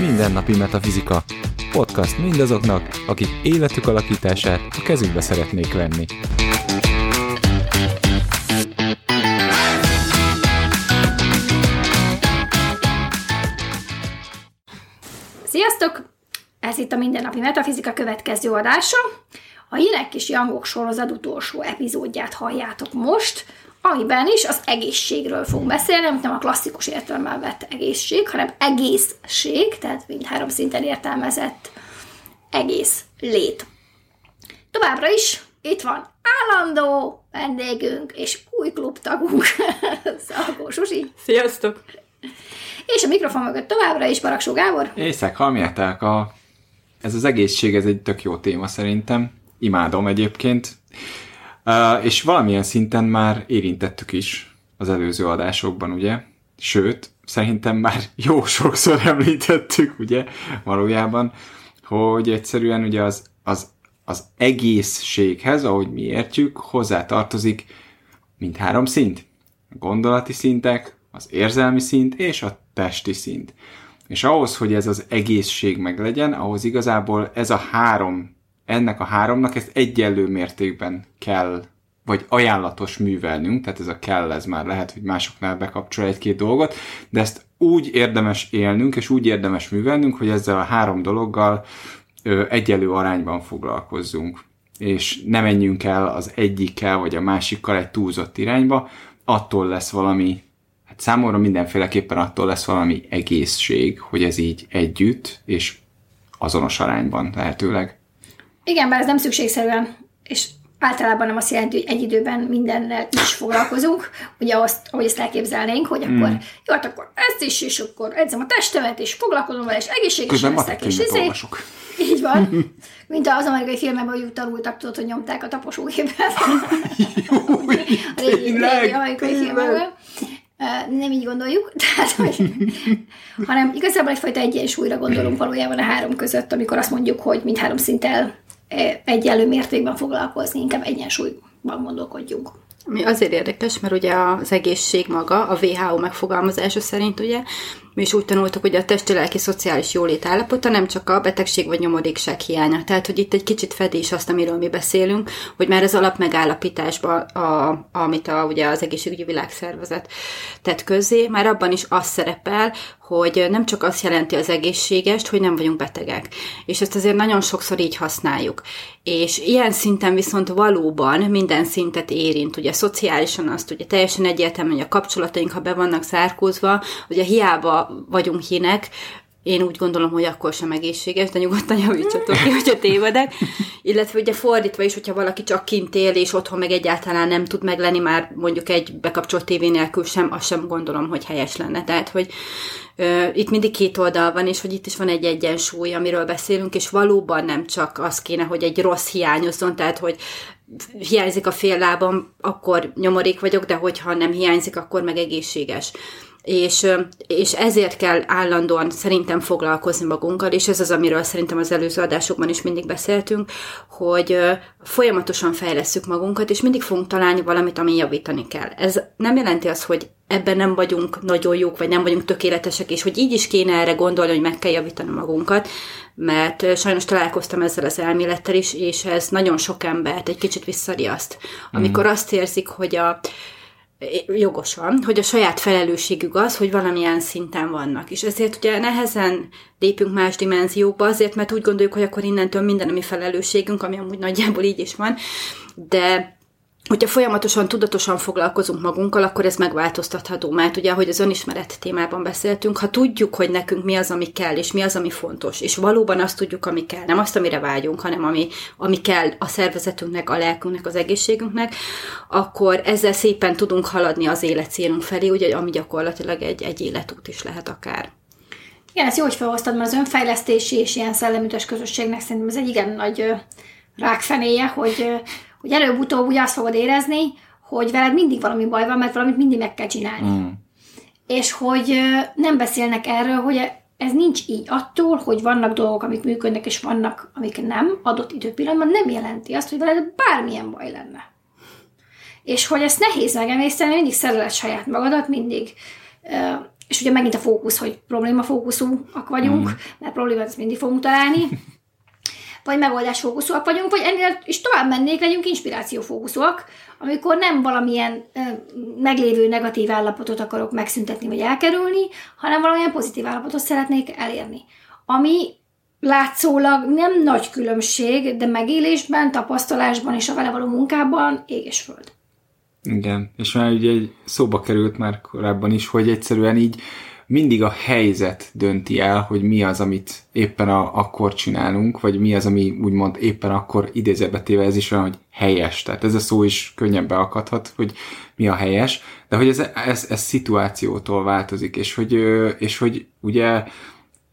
Mindennapi Metafizika. Podcast mindazoknak, akik életük alakítását a kezükbe szeretnék venni. Sziasztok! Ez itt a Mindennapi Metafizika következő adása. A Hírek és Jangok sorozat utolsó epizódját halljátok most, amiben is az egészségről fogunk beszélni, nem a klasszikus értelemben vett egészség, hanem egészség, tehát mindhárom szinten értelmezett egész lét. Továbbra is itt van állandó vendégünk és új klubtagunk, Szalkó Susi. Sziasztok! És a mikrofon mögött továbbra is Baraksó Gábor. Észek, halljátok, a... ez az egészség, ez egy tök jó téma szerintem. Imádom egyébként. Uh, és valamilyen szinten már érintettük is az előző adásokban, ugye? Sőt, szerintem már jó sokszor említettük, ugye, valójában, hogy egyszerűen ugye az, az, az egészséghez, ahogy mi értjük, hozzá tartozik mind három szint. A gondolati szintek, az érzelmi szint és a testi szint. És ahhoz, hogy ez az egészség meglegyen, ahhoz igazából ez a három ennek a háromnak ezt egyenlő mértékben kell, vagy ajánlatos művelnünk, tehát ez a kell, ez már lehet, hogy másoknál bekapcsol egy-két dolgot, de ezt úgy érdemes élnünk, és úgy érdemes művelnünk, hogy ezzel a három dologgal ö, egyelő arányban foglalkozzunk. És ne menjünk el az egyikkel, vagy a másikkal egy túlzott irányba, attól lesz valami, hát számomra mindenféleképpen attól lesz valami egészség, hogy ez így együtt, és azonos arányban lehetőleg. Igen, bár ez nem szükségszerűen, és általában nem azt jelenti, hogy egy időben mindennel is foglalkozunk, ugye azt, ahogy ezt elképzelnénk, hogy akkor, mm. jó, hát akkor ezt is, és akkor edzem a testemet, és foglalkozom vele, és egészségesen leszek, és izé. Olvasok. Így van. Mint az amerikai filmben, hogy tanultak, tudod, hogy nyomták a taposógépet. a régi, régi amerikai filmekben. Nem így gondoljuk, tehát, hogy, hanem igazából egyfajta egyensúlyra gondolunk valójában a három között, amikor azt mondjuk, hogy mindhárom szinttel egyenlő mértékben foglalkozni, inkább egyensúlyban gondolkodjunk. Mi azért érdekes, mert ugye az egészség maga, a WHO megfogalmazása szerint ugye, mi is úgy tanultuk, hogy a testi, lelki, szociális jólét állapota nem csak a betegség vagy nyomorékság hiánya. Tehát, hogy itt egy kicsit fedi is azt, amiről mi beszélünk, hogy már az alap megállapításban, a, amit a, ugye az egészségügyi világszervezet tett közzé, már abban is az szerepel, hogy nem csak azt jelenti az egészségest, hogy nem vagyunk betegek. És ezt azért nagyon sokszor így használjuk. És ilyen szinten viszont valóban minden szintet érint. Ugye szociálisan azt ugye teljesen egyértelmű, hogy a kapcsolataink, ha be vannak zárkózva, ugye hiába vagyunk hinek, én úgy gondolom, hogy akkor sem egészséges, de nyugodtan javítsatok ki, hogyha tévedek. Illetve ugye fordítva is, hogyha valaki csak kint él, és otthon meg egyáltalán nem tud meglenni, már mondjuk egy bekapcsolt tévé nélkül sem, azt sem gondolom, hogy helyes lenne. Tehát, hogy ö, itt mindig két oldal van, és hogy itt is van egy egyensúly, amiről beszélünk, és valóban nem csak az kéne, hogy egy rossz hiányozzon, tehát, hogy hiányzik a fél lábam, akkor nyomorék vagyok, de hogyha nem hiányzik, akkor meg egészséges és, és ezért kell állandóan szerintem foglalkozni magunkkal, és ez az, amiről szerintem az előző adásokban is mindig beszéltünk, hogy folyamatosan fejleszünk magunkat, és mindig fogunk találni valamit, ami javítani kell. Ez nem jelenti azt, hogy ebben nem vagyunk nagyon jók, vagy nem vagyunk tökéletesek, és hogy így is kéne erre gondolni, hogy meg kell javítani magunkat, mert sajnos találkoztam ezzel az elmélettel is, és ez nagyon sok embert egy kicsit visszariaszt. Amikor mm. azt érzik, hogy a, jogosan, hogy a saját felelősségük az, hogy valamilyen szinten vannak. És ezért ugye nehezen lépünk más dimenziókba, azért, mert úgy gondoljuk, hogy akkor innentől minden a mi felelősségünk, ami amúgy nagyjából így is van, de hogyha folyamatosan, tudatosan foglalkozunk magunkkal, akkor ez megváltoztatható, mert ugye, ahogy az önismeret témában beszéltünk, ha tudjuk, hogy nekünk mi az, ami kell, és mi az, ami fontos, és valóban azt tudjuk, ami kell, nem azt, amire vágyunk, hanem ami, ami kell a szervezetünknek, a lelkünknek, az egészségünknek, akkor ezzel szépen tudunk haladni az életcélunk felé, ugye, ami gyakorlatilag egy, egy életút is lehet akár. Igen, ezt jó, hogy felhoztad, mert az önfejlesztési és ilyen szellemütes közösségnek szerintem ez egy igen nagy rákfenéje, hogy hogy előbb-utóbb úgy azt fogod érezni, hogy veled mindig valami baj van, mert valamit mindig meg kell csinálni. Mm. És hogy nem beszélnek erről, hogy ez nincs így. Attól, hogy vannak dolgok, amik működnek, és vannak, amik nem, adott időpillanatban nem jelenti azt, hogy veled bármilyen baj lenne. És hogy ezt nehéz megemészteni, mindig szereled saját magadat, mindig és ugye megint a fókusz, hogy problémafókuszúak vagyunk, mm. mert problémát mindig fogunk találni, vagy megoldás fókuszúak vagyunk, vagy ennél is tovább mennék, legyünk inspirációfókuszúak, amikor nem valamilyen ö, meglévő negatív állapotot akarok megszüntetni vagy elkerülni, hanem valamilyen pozitív állapotot szeretnék elérni. Ami látszólag nem nagy különbség, de megélésben, tapasztalásban és a vele való munkában ég és föld. Igen, és már ugye egy szóba került már korábban is, hogy egyszerűen így mindig a helyzet dönti el, hogy mi az, amit éppen a, akkor csinálunk, vagy mi az, ami úgymond éppen akkor idézőbetéve ez is olyan, hogy helyes. Tehát ez a szó is könnyen beakadhat, hogy mi a helyes, de hogy ez, ez, ez szituációtól változik, és hogy, és hogy ugye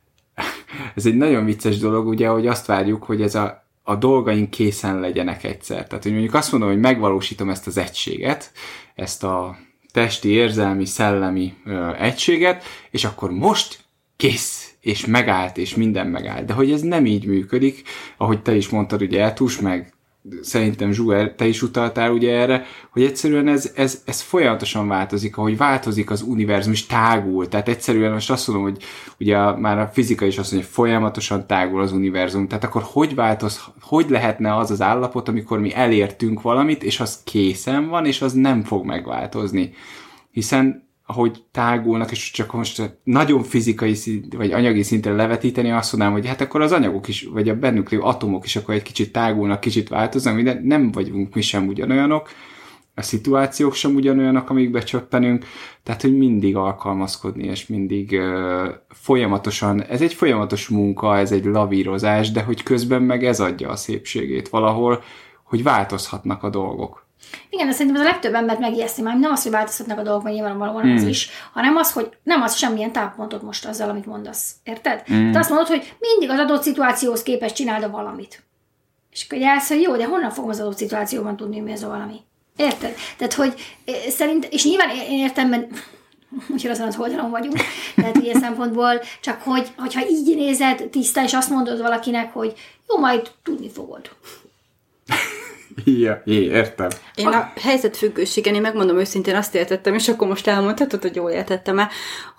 ez egy nagyon vicces dolog, ugye, hogy azt várjuk, hogy ez a a dolgaink készen legyenek egyszer. Tehát, hogy mondjuk azt mondom, hogy megvalósítom ezt az egységet, ezt a testi, érzelmi, szellemi ö, egységet, és akkor most kész, és megállt, és minden megállt. De hogy ez nem így működik, ahogy te is mondtad, ugye Eltus, meg szerintem Zsuer, te is utaltál ugye erre, hogy egyszerűen ez, ez, ez folyamatosan változik, ahogy változik az univerzum, és tágul. Tehát egyszerűen most azt mondom, hogy ugye már a fizika is azt mondja, hogy folyamatosan tágul az univerzum. Tehát akkor hogy változ, hogy lehetne az az állapot, amikor mi elértünk valamit, és az készen van, és az nem fog megváltozni. Hiszen ahogy tágulnak, és csak most nagyon fizikai szint, vagy anyagi szinten levetíteni, azt mondanám, hogy hát akkor az anyagok is, vagy a bennük lévő atomok is akkor egy kicsit tágulnak, kicsit változnak, de nem vagyunk mi sem ugyanolyanok, a szituációk sem ugyanolyanok, amikbe csöppenünk, tehát, hogy mindig alkalmazkodni, és mindig uh, folyamatosan, ez egy folyamatos munka, ez egy lavírozás, de hogy közben meg ez adja a szépségét valahol, hogy változhatnak a dolgok. Igen, de szerintem ez a legtöbb embert megijeszti, már nem az, hogy változtatnak a dolgok, mert nyilvánvalóan mm. az hmm. is, hanem az, hogy nem az semmilyen táppontot most azzal, amit mondasz. Érted? Mm. Te azt mondod, hogy mindig az adott szituációhoz képest csináld a valamit. És akkor jelsz, hogy jó, de honnan fogom az adott szituációban tudni, mi az a valami? Érted? Tehát, hogy eh, szerint, és nyilván én értem, mert úgyhogy azon az oldalon vagyunk, tehát ilyen szempontból, csak hogy, hogyha így nézed tiszta, és azt mondod valakinek, hogy jó, majd tudni fogod. Ja, jé, értem. Én a helyzetfüggőségen, én megmondom őszintén azt értettem, és akkor most elmondhatod, hogy jól értettem-e,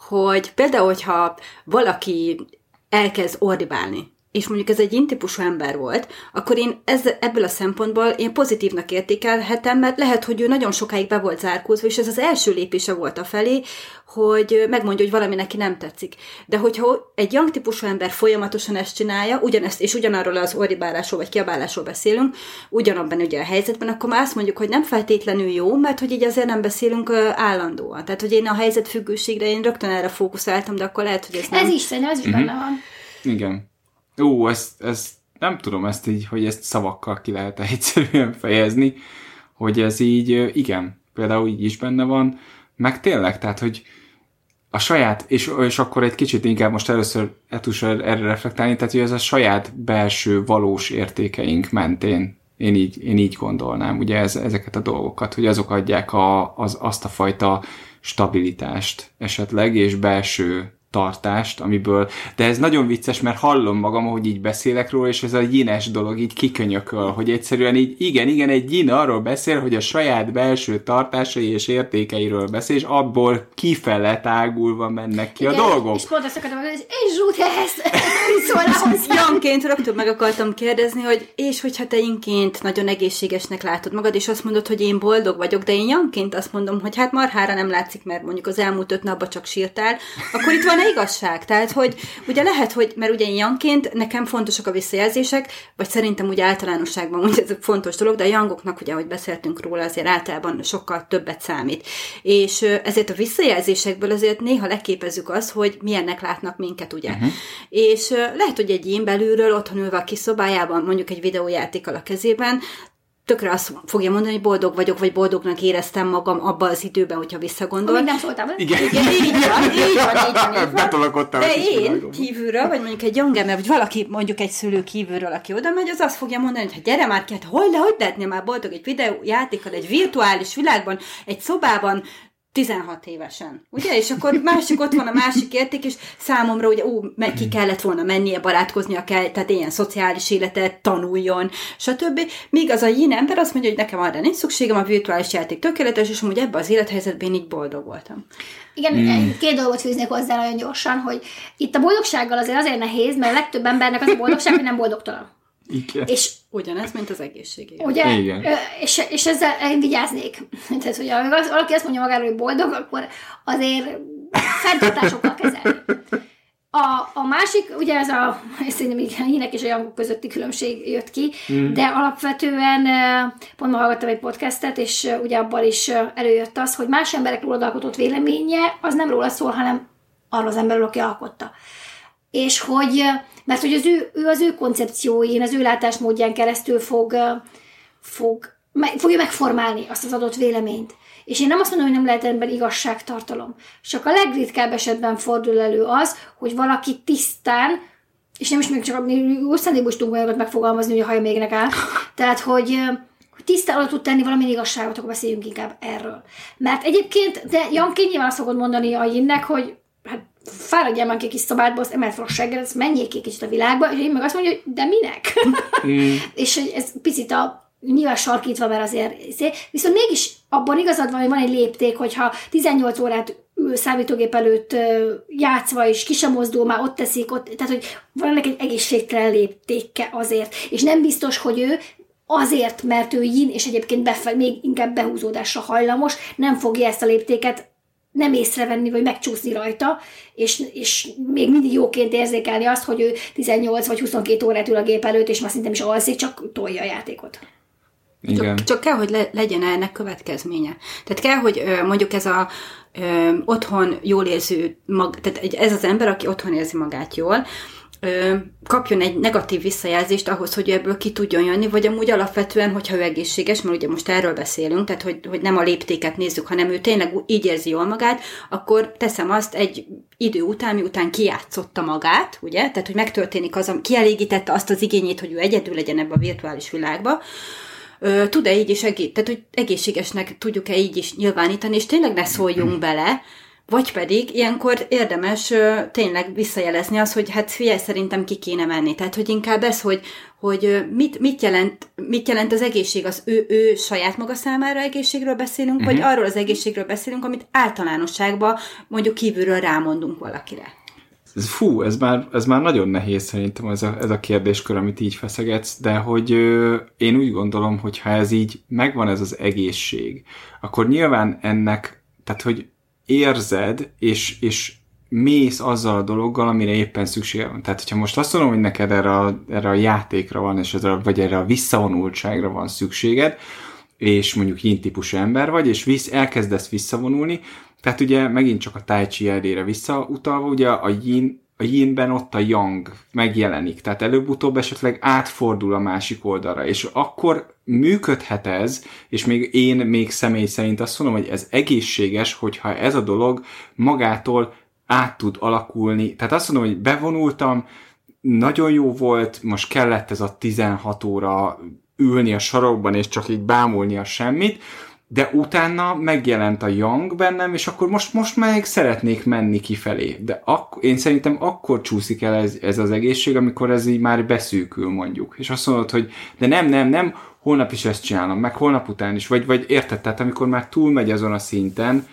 hogy például, hogyha valaki elkezd ordibálni, és mondjuk ez egy intípusú ember volt, akkor én ez, ebből a szempontból én pozitívnak értékelhetem, mert lehet, hogy ő nagyon sokáig be volt zárkózva, és ez az első lépése volt a felé, hogy megmondja, hogy valami neki nem tetszik. De hogyha egy young típusú ember folyamatosan ezt csinálja, ugyanezt, és ugyanarról az orribálásról vagy kiabálásról beszélünk, ugyanabban ugye a helyzetben, akkor már azt mondjuk, hogy nem feltétlenül jó, mert hogy így azért nem beszélünk állandóan. Tehát, hogy én a helyzet függőségre én rögtön erre fókuszáltam, de akkor lehet, hogy ez nem... Ez is, szerintem ez is benne van. Igen. Ó, ezt, ezt nem tudom ezt így, hogy ezt szavakkal ki lehet egyszerűen fejezni, hogy ez így, igen, például így is benne van, meg tényleg, tehát, hogy a saját, és, és akkor egy kicsit inkább most először etus erre reflektálni, tehát hogy ez a saját belső valós értékeink mentén én így, én így gondolnám, ugye ez, ezeket a dolgokat, hogy azok adják a, az, azt a fajta stabilitást esetleg, és belső tartást, amiből, de ez nagyon vicces, mert hallom magam, hogy így beszélek róla, és ez a gyines dolog így kikönyököl, hogy egyszerűen így, igen, igen, egy gyin arról beszél, hogy a saját belső tartásai és értékeiről beszél, és abból kifele tágulva mennek ki igen, a dolgok. És pont azt akartam mondani, hogy és zsút szól Janként rögtön meg akartam kérdezni, hogy és hogyha te inként nagyon egészségesnek látod magad, és azt mondod, hogy én boldog vagyok, de én Janként azt mondom, hogy hát marhára nem látszik, mert mondjuk az elmúlt öt napban csak sírtál, akkor itt van igazság. Tehát, hogy ugye lehet, hogy, mert ugye én Janként nekem fontosak a visszajelzések, vagy szerintem ugye általánosságban ugye ez fontos dolog, de a Jangoknak ugye, ahogy beszéltünk róla, azért általában sokkal többet számít. És ezért a visszajelzésekből azért néha leképezzük azt, hogy milyennek látnak minket, ugye. Uh-huh. És lehet, hogy egy én belülről otthon ülve a kis szobájában, mondjuk egy videójátékkal a kezében, tökre azt fogja mondani, hogy boldog vagyok, vagy boldognak éreztem magam abban az időben, hogyha visszagondol. Amíg nem szóltam. Igen. Igen, így van, így van, így van. Így van. De én kívülről, vagy mondjuk egy younger, vagy valaki, mondjuk egy szülő kívülről, aki oda megy, az azt fogja mondani, hogy ha gyere már ki, hát hol, de hogy lehetnél már boldog egy videójátékkal, egy virtuális világban, egy szobában, 16 évesen, ugye? És akkor másik ott van a másik érték, és számomra ugye, ú, meg ki kellett volna mennie, barátkoznia kell, tehát ilyen szociális életet tanuljon, stb. Míg az a yin ember azt mondja, hogy nekem arra nincs szükségem, a virtuális játék tökéletes, és amúgy ebben az élethelyzetben én így boldog voltam. Igen, mm. két dolgot fűznék hozzá nagyon gyorsan, hogy itt a boldogsággal azért azért nehéz, mert a legtöbb embernek az a boldogság, hogy nem boldogtalan. Igen. És Ugyanez, mint az egészség. Ugye? Igen. És, és ezzel én vigyáznék. Tehát, hogy ha valaki azt mondja magáról, hogy boldog, akkor azért fenntartásokkal kezelni. A, a másik, ugye ez a, szerintem a hínek és a jangok közötti különbség jött ki, mm. de alapvetően pont ma hallgattam egy podcastet, és ugye abban is előjött az, hogy más emberek rólad alkotott véleménye, az nem róla szól, hanem arról az emberről, aki alkotta. És hogy, mert hogy az ő, ő az ő koncepcióin, az ő látásmódján keresztül fog, fog, meg, fogja megformálni azt az adott véleményt. És én nem azt mondom, hogy nem lehet ebben igazságtartalom. Csak a legritkább esetben fordul elő az, hogy valaki tisztán, és nem is még csak jó szándékból is tudunk megfogalmazni, hogy a haja mégnek áll. Tehát, hogy, tisztán oda tud tenni valamilyen igazságot, akkor beszéljünk inkább erről. Mert egyébként, de Janki nyilván azt mondani a Jinnek, hogy fáradjál már ki kis szobádba, azt emelt fel a segged, ezt menjél ki kicsit a világba, és én meg azt mondja, hogy de minek? és hogy ez picit a nyilván sarkítva, mert azért, izé, viszont mégis abban igazad van, hogy van egy lépték, hogyha 18 órát számítógép előtt játszva, és ki sem mozdul, már ott teszik, ott, tehát hogy van ennek egy egészségtelen léptéke azért, és nem biztos, hogy ő azért, mert ő yin, és egyébként befe, még inkább behúzódásra hajlamos, nem fogja ezt a léptéket nem észrevenni, vagy megcsúszni rajta, és, és még mindig jóként érzékelni azt, hogy ő 18 vagy 22 órát ül a gép előtt, és már szinte is alszik, csak tolja a játékot. Igen. Csak, csak kell, hogy le, legyen ennek következménye. Tehát kell, hogy ö, mondjuk ez a ö, otthon jól érző, mag, tehát egy, ez az ember, aki otthon érzi magát jól, ö, kapjon egy negatív visszajelzést ahhoz, hogy ebből ki tudjon jönni, vagy amúgy alapvetően, hogyha ő egészséges, mert ugye most erről beszélünk, tehát hogy, hogy nem a léptéket nézzük, hanem ő tényleg így érzi jól magát, akkor teszem azt egy idő után, miután kijátszotta magát, ugye, tehát hogy megtörténik az, kielégítette azt az igényét, hogy ő egyedül legyen ebbe a virtuális világba, tud-e így is egész, tehát hogy egészségesnek tudjuk-e így is nyilvánítani, és tényleg ne szóljunk bele, vagy pedig ilyenkor érdemes ö, tényleg visszajelezni az, hogy hát figyelj, szerintem ki kéne menni. Tehát, hogy inkább ez, hogy, hogy mit, mit, jelent, mit jelent az egészség, az ő, ő saját maga számára egészségről beszélünk, uh-huh. vagy arról az egészségről beszélünk, amit általánosságban mondjuk kívülről rámondunk valakire. Ez, fú, ez már, ez már nagyon nehéz szerintem ez a, ez a kérdéskör, amit így feszegetsz, de hogy ö, én úgy gondolom, hogy ha ez így megvan ez az egészség, akkor nyilván ennek, tehát hogy érzed, és, és mész azzal a dologgal, amire éppen szüksége van. Tehát, hogyha most azt mondom, hogy neked erre a, erre a játékra van, és erre, vagy erre a visszavonultságra van szükséged, és mondjuk yin típusú ember vagy, és visz, elkezdesz visszavonulni, tehát ugye megint csak a Tai Chi eldére visszautalva, ugye a yin, a yinben ott a yang megjelenik, tehát előbb-utóbb esetleg átfordul a másik oldalra, és akkor működhet ez, és még én még személy szerint azt mondom, hogy ez egészséges, hogyha ez a dolog magától át tud alakulni. Tehát azt mondom, hogy bevonultam, nagyon jó volt, most kellett ez a 16 óra ülni a sarokban, és csak így bámulni a semmit, de utána megjelent a Young bennem, és akkor most, most meg szeretnék menni kifelé. De ak- én szerintem akkor csúszik el ez, ez az egészség, amikor ez így már beszűkül mondjuk. És azt mondod, hogy de nem, nem, nem, holnap is ezt csinálom, meg holnap után is, vagy, vagy érted, tehát amikor már túlmegy azon a szinten,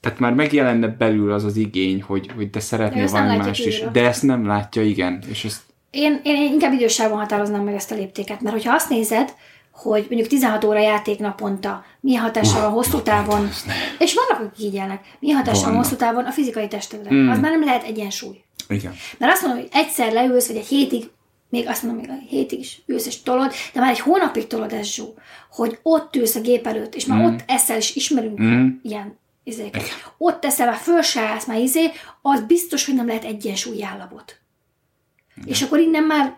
tehát már megjelenne belül az az igény, hogy, hogy de szeretnél valami látja más is. De ezt nem látja, igen. És ezt Én, én inkább idősávon határoznám meg ezt a léptéket, mert hogyha azt nézed, hogy mondjuk 16 óra játék naponta, milyen hatással van hosszú távon, és vannak, akik így élnek, milyen hatással van hosszú távon a fizikai testedre. Mm. Az már nem lehet egyensúly. igen. Mert azt mondom, hogy egyszer leülsz, vagy egy hétig, még azt mondom, még egy hétig is ülsz és tolod, de már egy hónapig tolod ez zsó, hogy ott ülsz a gép előtt, és már mm. ott eszel, és ismerünk mm. ilyen izéket. Ott eszel, már föl se állsz, már izé, az biztos, hogy nem lehet egyensúly állapot. És akkor innen már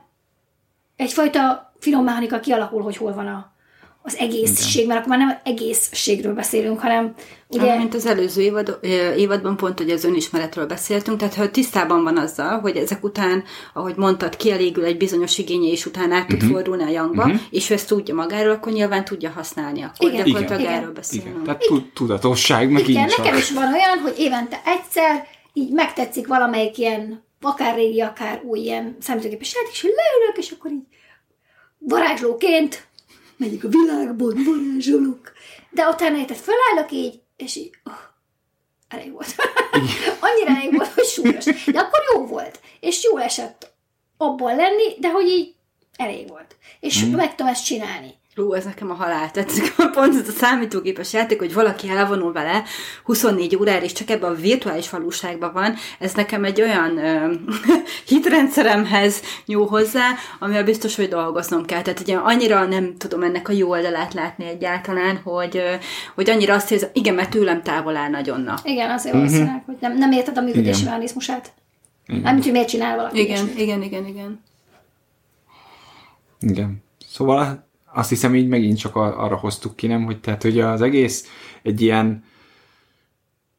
egyfajta finom mechanika kialakul, hogy hol van a, az egészség, mert akkor már nem egészségről beszélünk, hanem ugye... Ugye, mint az előző évad, évadban pont, hogy az önismeretről beszéltünk, tehát ha tisztában van azzal, hogy ezek után, ahogy mondtad, kielégül egy bizonyos igénye, és utána át tud fordulni a jangba, Mhm. és ő ezt tudja magáról, akkor nyilván tudja használni. Akkor Igen. gyakorlatilag Igen. erről Igen, beszélünk. tehát tu- tudatosság megint Igen, nekem is van olyan, hogy évente egyszer így megtetszik valamelyik ilyen, akár régi, akár új ilyen szemtőképes játék, és leülök, és akkor így varázslóként megyek a világban, varázsolok. De utána érted, fölállok így, és így, oh, elég volt. Annyira elég volt, hogy súlyos. De akkor jó volt. És jól esett abban lenni, de hogy így elég volt. És Mhm. meg tudom ezt csinálni. Ú, ez nekem a halál tetszik. Pont ez a számítógépes játék, hogy valaki elvonul vele 24 órára, és csak ebben a virtuális valóságban van, ez nekem egy olyan ö, hitrendszeremhez nyúl hozzá, amivel biztos, hogy dolgoznom kell. Tehát ugye annyira nem tudom ennek a jó oldalát látni egyáltalán, hogy, ö, hogy annyira azt érzem, igen, mert tőlem távol áll nagyon. Na. Igen, azért uh-huh. valószínűleg, hogy nem, nem érted a működési mechanizmusát. Nem, hogy miért csinál valaki. Igen, igen, igen, igen. Igen. Szóval azt hiszem így megint csak ar- arra hoztuk ki, nem, hogy tehát hogy az egész egy ilyen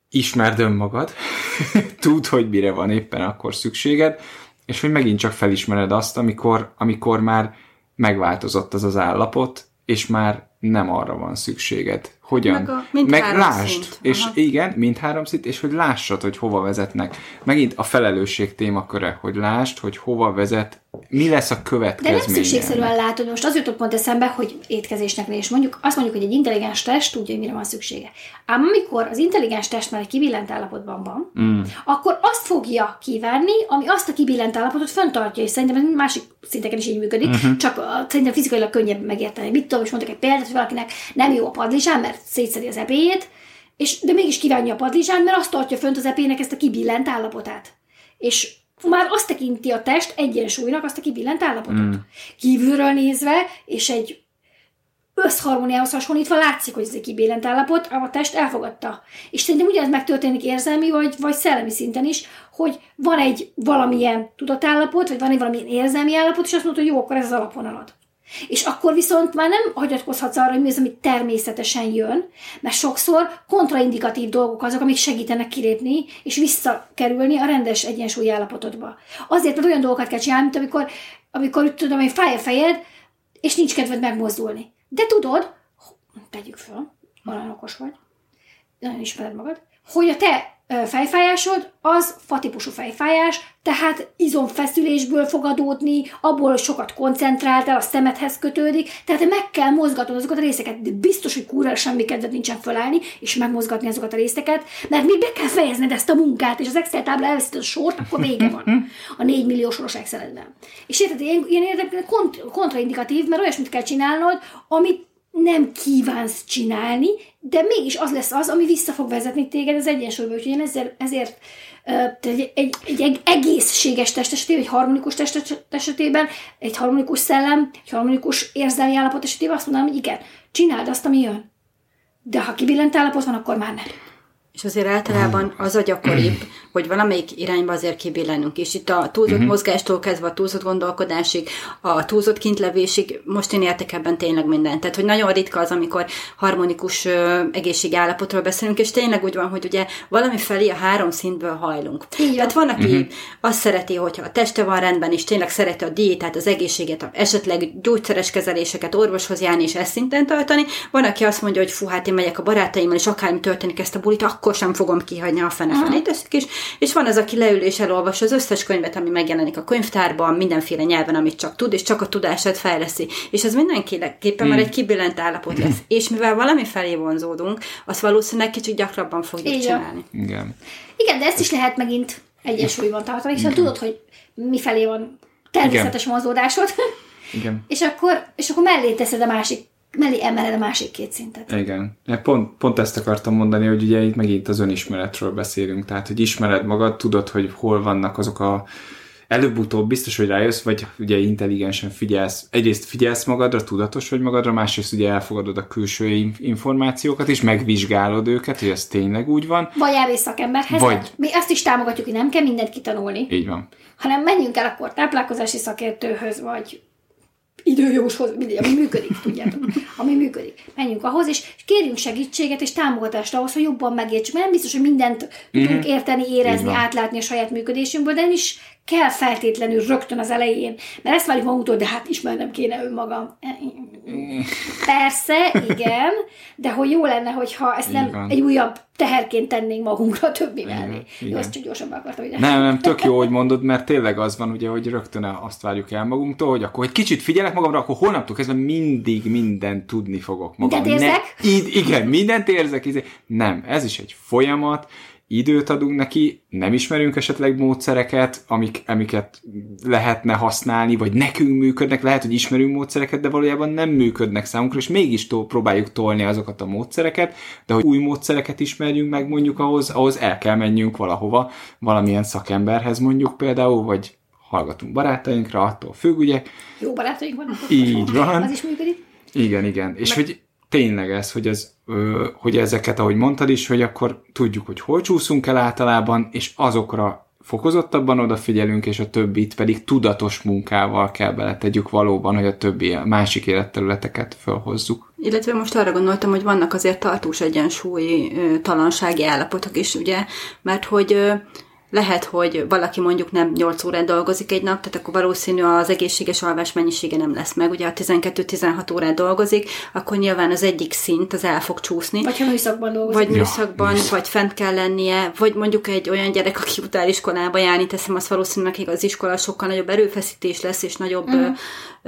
ismerd önmagad, tudd, hogy mire van éppen akkor szükséged, és hogy megint csak felismered azt, amikor, amikor már megváltozott az az állapot, és már nem arra van szükséged. Hogyan? Meg a- mind Meg lásd, szint. és Aha. igen, mind három szint, és hogy lássad, hogy hova vezetnek. Megint a felelősség témaköre, hogy lásd, hogy hova vezet, mi lesz a De következménye. nem szükségszerűen látod, most az jutott pont eszembe, hogy étkezésnek és mondjuk azt mondjuk, hogy egy intelligens test tudja, hogy mire van szüksége. Ám amikor az intelligens test már egy kibillent állapotban van, Mm. akkor azt fogja kívánni, ami azt a kibillent állapotot föntartja, és szerintem ez másik szinteken is így működik, uh-huh. csak a, szerintem fizikailag könnyebb megérteni. Mit tudom, és mondok egy példát, hogy valakinek nem jó a padlizsán, mert szétszedi az epéjét, és, de mégis kívánja a padlizsán, mert azt tartja fönt az epének ezt a kibillent állapotát. És már azt tekinti a test egyensúlynak azt a kibillent állapotot. Mm. Kívülről nézve, és egy összharmóniához hasonlítva látszik, hogy ez egy kibillent állapot, a test elfogadta. És szerintem ugyanez megtörténik érzelmi vagy, vagy szellemi szinten is, hogy van egy valamilyen tudatállapot, vagy van egy valamilyen érzelmi állapot, és azt mondod, hogy jó, akkor ez az alapvonalad. És akkor viszont már nem hagyatkozhatsz arra, hogy mi az, ami természetesen jön, mert sokszor kontraindikatív dolgok azok, amik segítenek kilépni, és visszakerülni a rendes egyensúlyi állapotodba. Azért, mert olyan dolgokat kell csinálni, mint amikor, amikor tudom, hogy fáj a fejed, és nincs kedved megmozdulni. De tudod, tegyük föl, olyan okos vagy, nagyon ismered magad, hogy a te fejfájásod az fatípusú fejfájás, tehát izomfeszülésből fog adódni, abból sokat koncentráltál, a szemedhez kötődik, tehát meg kell mozgatnod azokat a részeket, de biztos, hogy kúra semmi kedved nincsen fölállni, és megmozgatni azokat a részeket, mert még be kell fejezned ezt a munkát, és az Excel tábla elveszíted a sort, akkor vége van a 4 millió soros Exceledben. És érted, ilyen, ilyen érdekes, kont, kontraindikatív, mert olyasmit kell csinálnod, amit nem kívánsz csinálni, de mégis az lesz az, ami vissza fog vezetni téged az egyensúlyba. Úgyhogy én ezzel, ezért egy, egy, egy egészséges test esetében, egy harmonikus test esetében, egy harmonikus szellem, egy harmonikus érzelmi állapot esetében azt mondanám, hogy igen, csináld azt, ami jön. De ha kibillent állapot van, akkor már nem. És azért általában az a gyakoribb, hogy valamelyik irányba azért kibillenünk. És itt a túlzott uh-huh. mozgástól kezdve a túlzott gondolkodásig, a túlzott kintlevésig, most én értek ebben tényleg mindent. Tehát, hogy nagyon ritka az, amikor harmonikus ö, egészségi állapotról beszélünk, és tényleg úgy van, hogy ugye valami felé a három szintből hajlunk. Van. Tehát van, aki uh-huh. azt szereti, hogyha a teste van rendben, és tényleg szereti a diétát, az egészséget, a esetleg gyógyszeres kezeléseket, orvoshoz járni és ezt szinten tartani. Van, aki azt mondja, hogy fú, hát én megyek a barátaimmal, és akármi történik ezt a bulit, akkor sem fogom kihagyni a fene fenét teszik is. És van az, aki leül és elolvas az összes könyvet, ami megjelenik a könyvtárban, mindenféle nyelven, amit csak tud, és csak a tudását fejleszi. És ez mindenképpen már egy kibillent állapot lesz. És mivel valami felé vonzódunk, azt valószínűleg kicsit gyakrabban fogjuk van. csinálni. Igen. Igen, de ezt is lehet megint egyensúlyban tartani, hiszen tudod, hogy mi felé van természetes mozódásod, Igen. és akkor, és akkor mellé teszed a másik, mellé emeled a másik két szintet. Igen. Pont, pont ezt akartam mondani, hogy ugye itt megint az önismeretről beszélünk, tehát hogy ismered magad, tudod, hogy hol vannak azok a előbb-utóbb biztos, hogy rájössz, vagy ugye intelligensen figyelsz. Egyrészt figyelsz magadra, tudatos vagy magadra, másrészt ugye elfogadod a külső in- információkat, és megvizsgálod őket, hogy ez tényleg úgy van. Vagy elvész szakemberhez. Vagy- Mi azt is támogatjuk, hogy nem kell mindent kitanulni, Így van. hanem menjünk el akkor táplálkozási szakértőhöz, vagy időjóshoz, mindegy, ami működik, tudjátok, ami működik. menjünk ahhoz, és kérjünk segítséget és támogatást ahhoz, hogy jobban megértsük. Mert nem biztos, hogy mindent tudunk érteni, Így érezni, átlátni a saját működésünkből, de nem is kell feltétlenül rögtön az elején. Mert ezt várjuk magunktól, de hát ismernem kéne önmagam. Persze, igen, de hogy jó lenne, hogyha ezt nem van. egy újabb teherként tennénk magunkra a többi Igen, mellé. Jó, igen. azt csak gyorsabban akartam, hogy Nem, nem, tök jó, hogy mondod, mert tényleg az van, ugye, hogy rögtön azt várjuk el magunktól, hogy akkor egy kicsit figyelek magamra, akkor holnaptól kezdve mindig mindent tudni fogok magam. Mindent érzek? Ne, így, igen, mindent érzek. Izé. Nem, ez is egy folyamat, időt adunk neki, nem ismerünk esetleg módszereket, amik, amiket lehetne használni, vagy nekünk működnek, lehet, hogy ismerünk módszereket, de valójában nem működnek számunkra, és mégis to- próbáljuk tolni azokat a módszereket, de hogy új módszereket ismerjünk meg mondjuk ahhoz, ahhoz el kell menjünk valahova, valamilyen szakemberhez mondjuk például, vagy hallgatunk barátainkra, attól függ, ugye, Jó barátaink vannak. Így van. Az is működik. igen, igen. És hogy tényleg ez, hogy, ö, hogy ezeket, ahogy mondtad is, hogy akkor tudjuk, hogy hol csúszunk el általában, és azokra fokozottabban odafigyelünk, és a többit pedig tudatos munkával kell beletegyük valóban, hogy a többi a másik életterületeket felhozzuk. Illetve most arra gondoltam, hogy vannak azért tartós egyensúlyi talansági állapotok is, ugye, mert hogy lehet, hogy valaki mondjuk nem 8 órát dolgozik egy nap, tehát akkor valószínű az egészséges alvás mennyisége nem lesz meg. Ugye, ha 12-16 órát dolgozik, akkor nyilván az egyik szint az el fog csúszni. Vagy ha műszakban dolgozik. Vagy Ja, műszakban, vagy fent kell lennie, vagy mondjuk egy olyan gyerek, aki utál iskolába járni, teszem azt valószínűleg az iskola sokkal nagyobb erőfeszítés lesz, és nagyobb,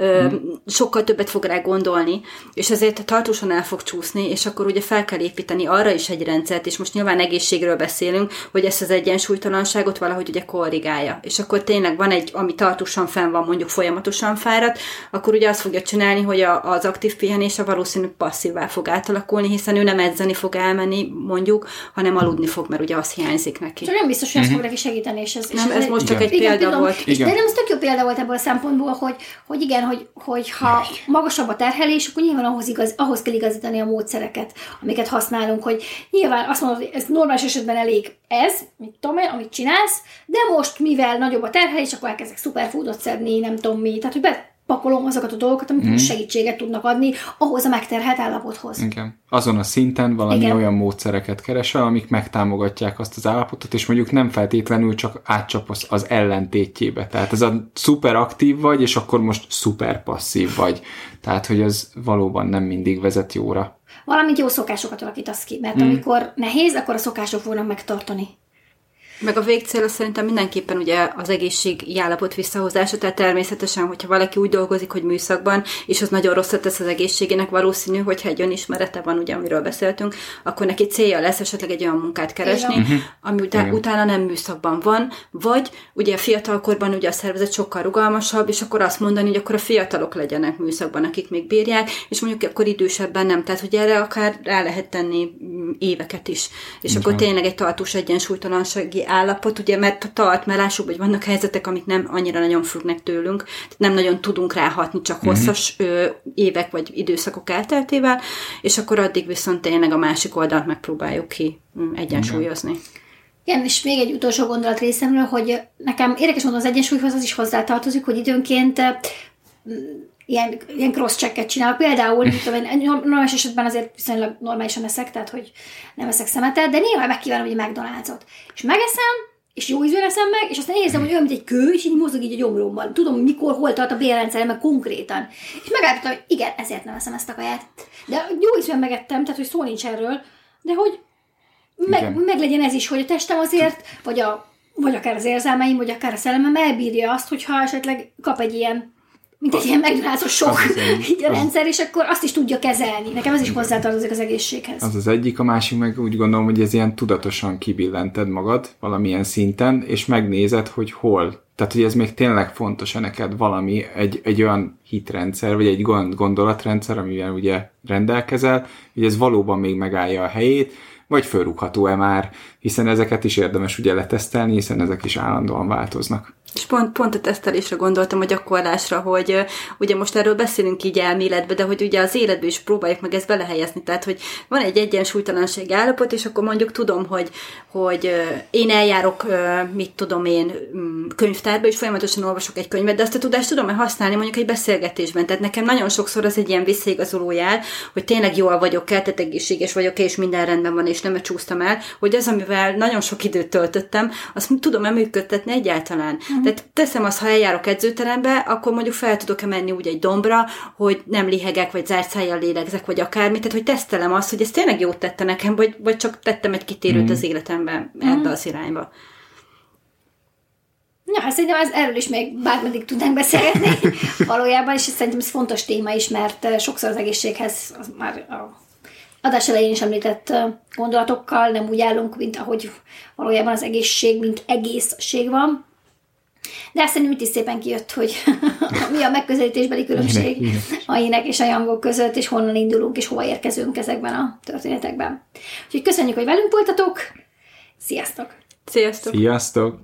mm. ö, sokkal többet fog rá gondolni, és ezért tartósan el fog csúszni, és akkor ugye fel kell építeni arra is egy rendszert, és most nyilván egészségről beszélünk, hogy ezt az egyensúlytalanságot valahogy ugye korrigálja. És akkor tényleg van egy, ami tartósan fenn van, mondjuk folyamatosan fáradt, akkor ugye azt fogja csinálni, hogy a, az aktív pihenése valószínű passzívvá fog átalakulni, hiszen ő nem edzeni fog elmenni, mondjuk, hanem aludni fog, mert ugye az hiányzik neki. Csak nem biztos, hogy ez fog neki segíteni, és ez, és Nem, ez most csak Igen. egy példa tudom, volt. És Igen. de nem, ez tök jó példa volt ebből a szempontból, hogy, hogy igen, hogy, hogy ha magasabb a terhelés, akkor nyilván ahhoz, igaz, ahhoz kell igazítani a módszereket, amiket használunk, hogy nyilván azt mondod, hogy ez normális esetben elég ez, mit tudom én, amit csinálsz, de most, mivel nagyobb a terhelés, akkor elkezdek superfoodot szedni, nem tudom mi, tehát hogy bepakolom azokat a dolgokat, amik mm. segítséget tudnak adni ahhoz a megterhelt állapothoz. Igen. Azon a szinten valami. Igen. olyan módszereket keresel, amik megtámogatják azt az állapotot, és mondjuk nem feltétlenül csak átcsapasz az ellentétjébe. Tehát ez a szuper aktív vagy, és akkor most szuper passzív vagy. Tehát, hogy ez valóban nem mindig vezet jóra. Valamint jó szokásokat alakítasz ki, mert mm. amikor nehéz, akkor a szokások fognak megtartani. Meg a végcél szerintem mindenképpen ugye az egészségi állapot visszahozása, tehát természetesen, hogyha valaki úgy dolgozik, hogy műszakban, és az nagyon rosszat tesz az egészségének, valószínű, hogyha egy önismerete van, ugye, amiről beszéltünk, akkor neki célja lesz esetleg egy olyan munkát keresni, Igen. ami utá- Igen. utána nem műszakban van, vagy ugye fiatalkorban ugye a szervezet sokkal rugalmasabb, és akkor azt mondani, hogy akkor a fiatalok legyenek műszakban, akik még bírják, és mondjuk akkor idősebben nem. Tehát, hogy erre akár rá lehet tenni mm, éveket is. És akkor tényleg egy tartós egyensúlytalansági állapot, ugye, mert tart, mert lássuk, hogy vannak helyzetek, amik nem annyira nagyon függnek tőlünk, tehát nem nagyon tudunk ráhatni, csak hosszas ö, évek vagy időszakok elteltével, és akkor addig viszont tényleg a másik oldalt megpróbáljuk ki mm, egyensúlyozni. Igen, és még egy utolsó gondolat részemről, hogy nekem érdekes módon az egyensúlyhoz az is hozzátartozik, hogy időnként ilyen, ilyen cross-checket csinálok. Például, mit tudom én, normális esetben azért viszonylag normálisan eszek, tehát hogy nem eszek szemetet, de néha megkívánom egy McDonald's-ot. És megeszem, és jó ízűen eszem meg, és aztán érzem, hogy olyan, mint egy kő, és így mozog így a gyomromban. Tudom, mikor, hol tart a bélrendszerem, meg konkrétan. És megállapítottam, hogy igen, ezért nem eszem ezt a kaját. De jó ízűen megettem, tehát hogy szó nincs erről, de hogy meg, meg legyen ez is, hogy a testem azért, vagy, a, vagy akár az érzelmeim, vagy akár a szellemem elbírja azt, hogyha esetleg kap egy ilyen, mint egy ilyen megdrátos sok így a rendszer, és akkor azt is tudja kezelni. Nekem ez is hozzátartozik az egészséghez. Az az egyik, a másik meg úgy gondolom, hogy ez ilyen tudatosan kibillented magad valamilyen szinten, és megnézed, hogy hol. Tehát, hogy ez még tényleg fontos-e neked valami, egy, egy olyan hitrendszer, vagy egy gond- gondolatrendszer, amivel ugye rendelkezel, hogy ez valóban még megállja a helyét, vagy fölrúgható-e már, hiszen ezeket is érdemes ugye letesztelni, hiszen ezek is állandóan változnak. És pont, pont a tesztelésre gondoltam, a gyakorlásra, hogy ugye most erről beszélünk így elméletbe, de hogy ugye az életbe is próbáljuk meg ezt belehelyezni. Tehát, hogy van egy egyensúlytalanság állapot, és akkor mondjuk tudom, hogy, hogy én eljárok, mit tudom én, um, könyvtárba, és folyamatosan olvasok egy könyvet, de azt a tudást tudom-e használni mondjuk egy beszélgetésben. Tehát nekem nagyon sokszor az egy ilyen visszaigazoló jel, hogy tényleg jól vagyok, keltet egészséges vagyok, és minden rendben van, és nem csúsztam el, hogy az, amivel nagyon sok időt töltöttem, azt tudom-e működtetni egyáltalán. Mm. Tehát teszem azt, ha eljárok edzőterembe, akkor mondjuk fel tudok-e menni úgy egy dombra, hogy nem lihegek, vagy zárt szájjal lélegzek, vagy akármit, tehát hogy tesztelem azt, hogy ez tényleg jót tette nekem, vagy, vagy csak tettem egy kitérőt mm. az életemben ebbe mm. az irányba. Ja, hát szerintem ez, erről is még bármeddig tudnánk beszélgetni valójában, és szerintem ez fontos téma is, mert sokszor az egészséghez az már a adás elején is említett gondolatokkal nem úgy állunk, mint ahogy valójában az egészség, mint egészség van. De azt szerintem itt is szépen kijött, hogy mi a megközelítésbeli különbség a ének és a jangok között, és honnan indulunk, és hova érkezünk ezekben a történetekben. Úgyhogy köszönjük, hogy velünk voltatok. Sziasztok! Sziasztok! Sziasztok!